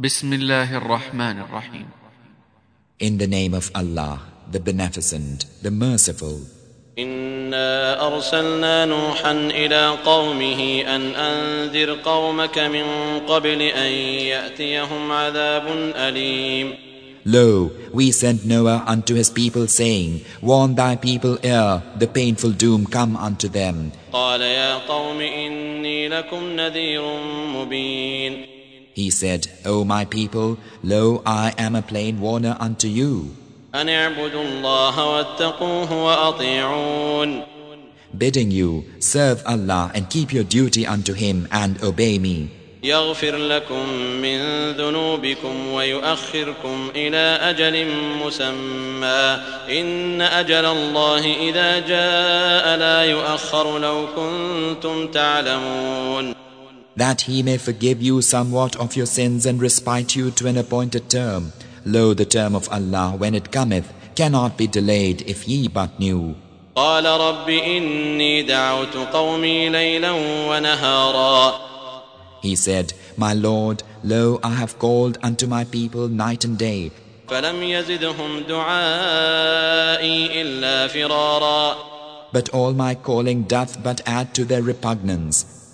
بسم الله الرحمن الرحيم In the name of Allah, the Beneficent, the Merciful. إنا أرسلنا نوحا إلى قومه أن أنذر قومك من قبل أن يأتيهم عذاب أليم Lo, we sent Noah unto his people, saying, Warn thy people ere the painful doom come unto them. قال يا قوم إني لكم نذير مبين He said, O my people, lo, I am a plain warner unto you, أن اعبدوا الله واتقوه وأطيعون bidding you, serve Allah and keep your duty unto Him and obey me. يغفر لكم من ذنوبكم ويؤخركم إلى أجل مسمى إن أجل الله إذا جاء لا يؤخر لو كنتم تعلمون that he may forgive you somewhat of your sins and respite you to an appointed term. Lo, the term of Allah, when it cometh, cannot be delayed if ye but knew. قال رب إني دعوت قومي ليلا ونهارا He said, My Lord, lo, I have called unto my people night and day, فلم يزدهم دعائي إلا فرارا but all my calling doth but add to their repugnance.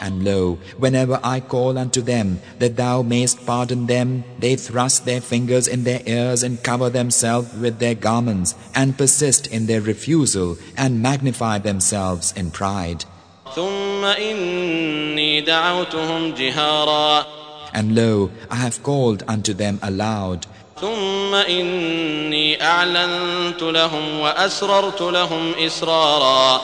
And lo, whenever I call unto them that thou mayst pardon them, they thrust their fingers in their ears and cover themselves with their garments, and persist in their refusal, and magnify themselves in pride. ثم إني دعوتهم جهارا And lo, I have called unto them aloud, ثم إني أعلنت لهم وأسررت لهم إسرارا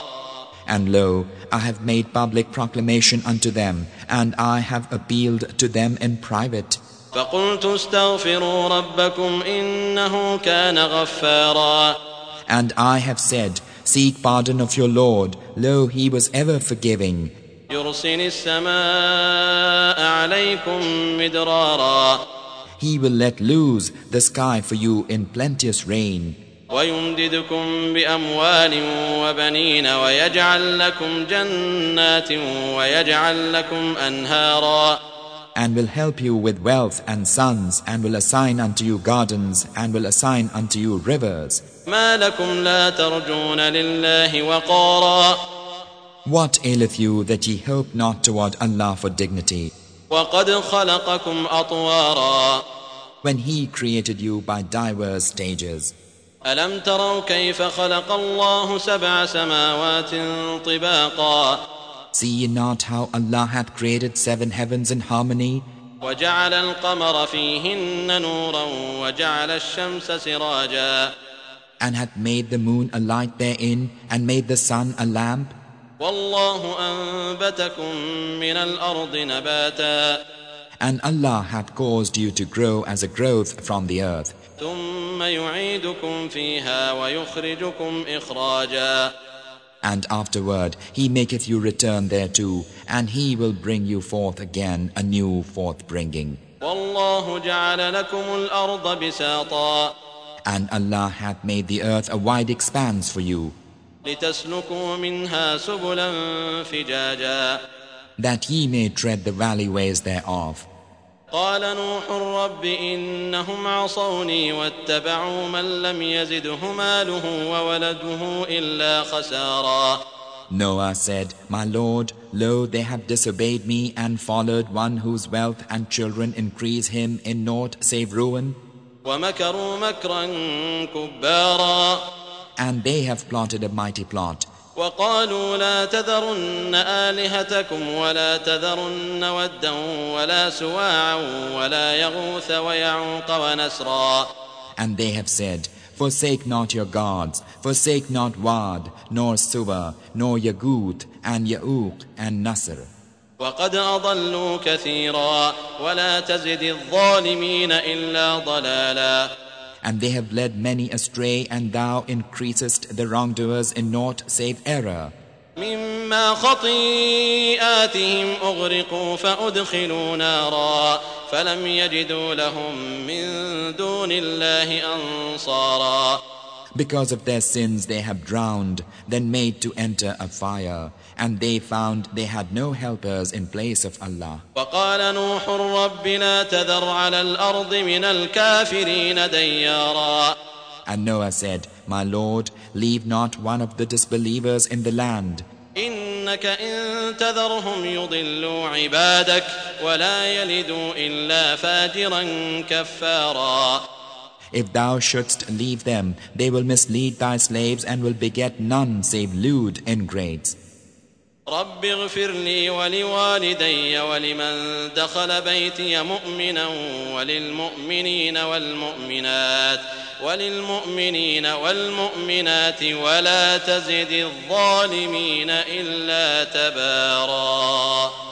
and lo, I have made public proclamation unto them, and I have appealed to them in private. فقلت استغفروا ربكم إنه كان غفارا And I have said, Seek pardon of your Lord, lo, he was ever forgiving. يرسل السماء عليكم مدرارا He will let loose the sky for you in plenteous rain, ويمددكم بأموال وبنين ويجعل لكم جنات ويجعل لكم أنهارا and will help you with wealth and sons, and will assign unto you gardens, and will assign unto you rivers. ما لكم لا ترجون لله وقارا What aileth you that ye hope not toward Allah for dignity, وقد خلقكم أطوارا when He created you by diverse stages? ألم تروا كيف خلق الله سبع سماوات طباقا See ye not how Allah hath created seven heavens in harmony, وجعل القمر فيهن نورا وجعل الشمس سراجا and hath made the moon a light therein, and made the sun a lamp? والله أنبتكم من الأرض نباتا and Allah hath caused you to grow as a growth from the earth. And afterward, He maketh you return thereto, and He will bring you forth again a new forthbringing. And Allah hath made the earth a wide expanse for you. That ye may tread the valleyways thereof. قال نوح رب إنهم عصوني واتبعوا من لم يزده ماله وولده إلا خسارا Noah said, My Lord, lo, they have disobeyed me and followed one whose wealth and children increase him in naught save ruin, ومكروا مكرا كبارا and they have plotted a mighty plot. وقالوا لا تذرن آلهتكم ولا تذرن ودا ولا سواعا ولا يغوث ويعوق ونسرا And they have said, Forsake not your gods, forsake not Wad, nor Suwa, nor Yagut, and Ya'uq, and Nasr. وقد أضلوا كثيرا ولا تزد الظالمين إلا ضلالا And they have led many astray, and thou increasest the wrongdoers in naught save error. مما خطيئاتهم أغرقوا فأدخلوا نارا فلم يجدوا لهم من دون الله أنصارا Because of their sins they have drowned, then made to enter a fire, and they found they had no helpers in place of Allah. وقال نوح رب لا تذر على الأرض من الكافرين ديارا And Noah said, My Lord, leave not one of the disbelievers in the land. إنك إن تذرهم يضلوا عبادك ولا يلدوا إلا فاجرا كفارا If thou shouldst leave them, they will mislead thy slaves and will beget none save lewd ingrates. رب اغفر لي ولوالدي ولمن دخل بيتي مؤمنا وللمؤمنين والمؤمنات وللمؤمنين والمؤمنات ولا تزد الظالمين إلا تبارا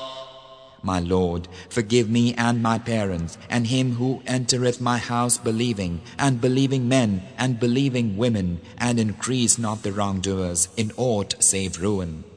My Lord, forgive me and my parents, and him who entereth my house believing, and believing men, and believing women, and increase not the wrongdoers in aught save ruin.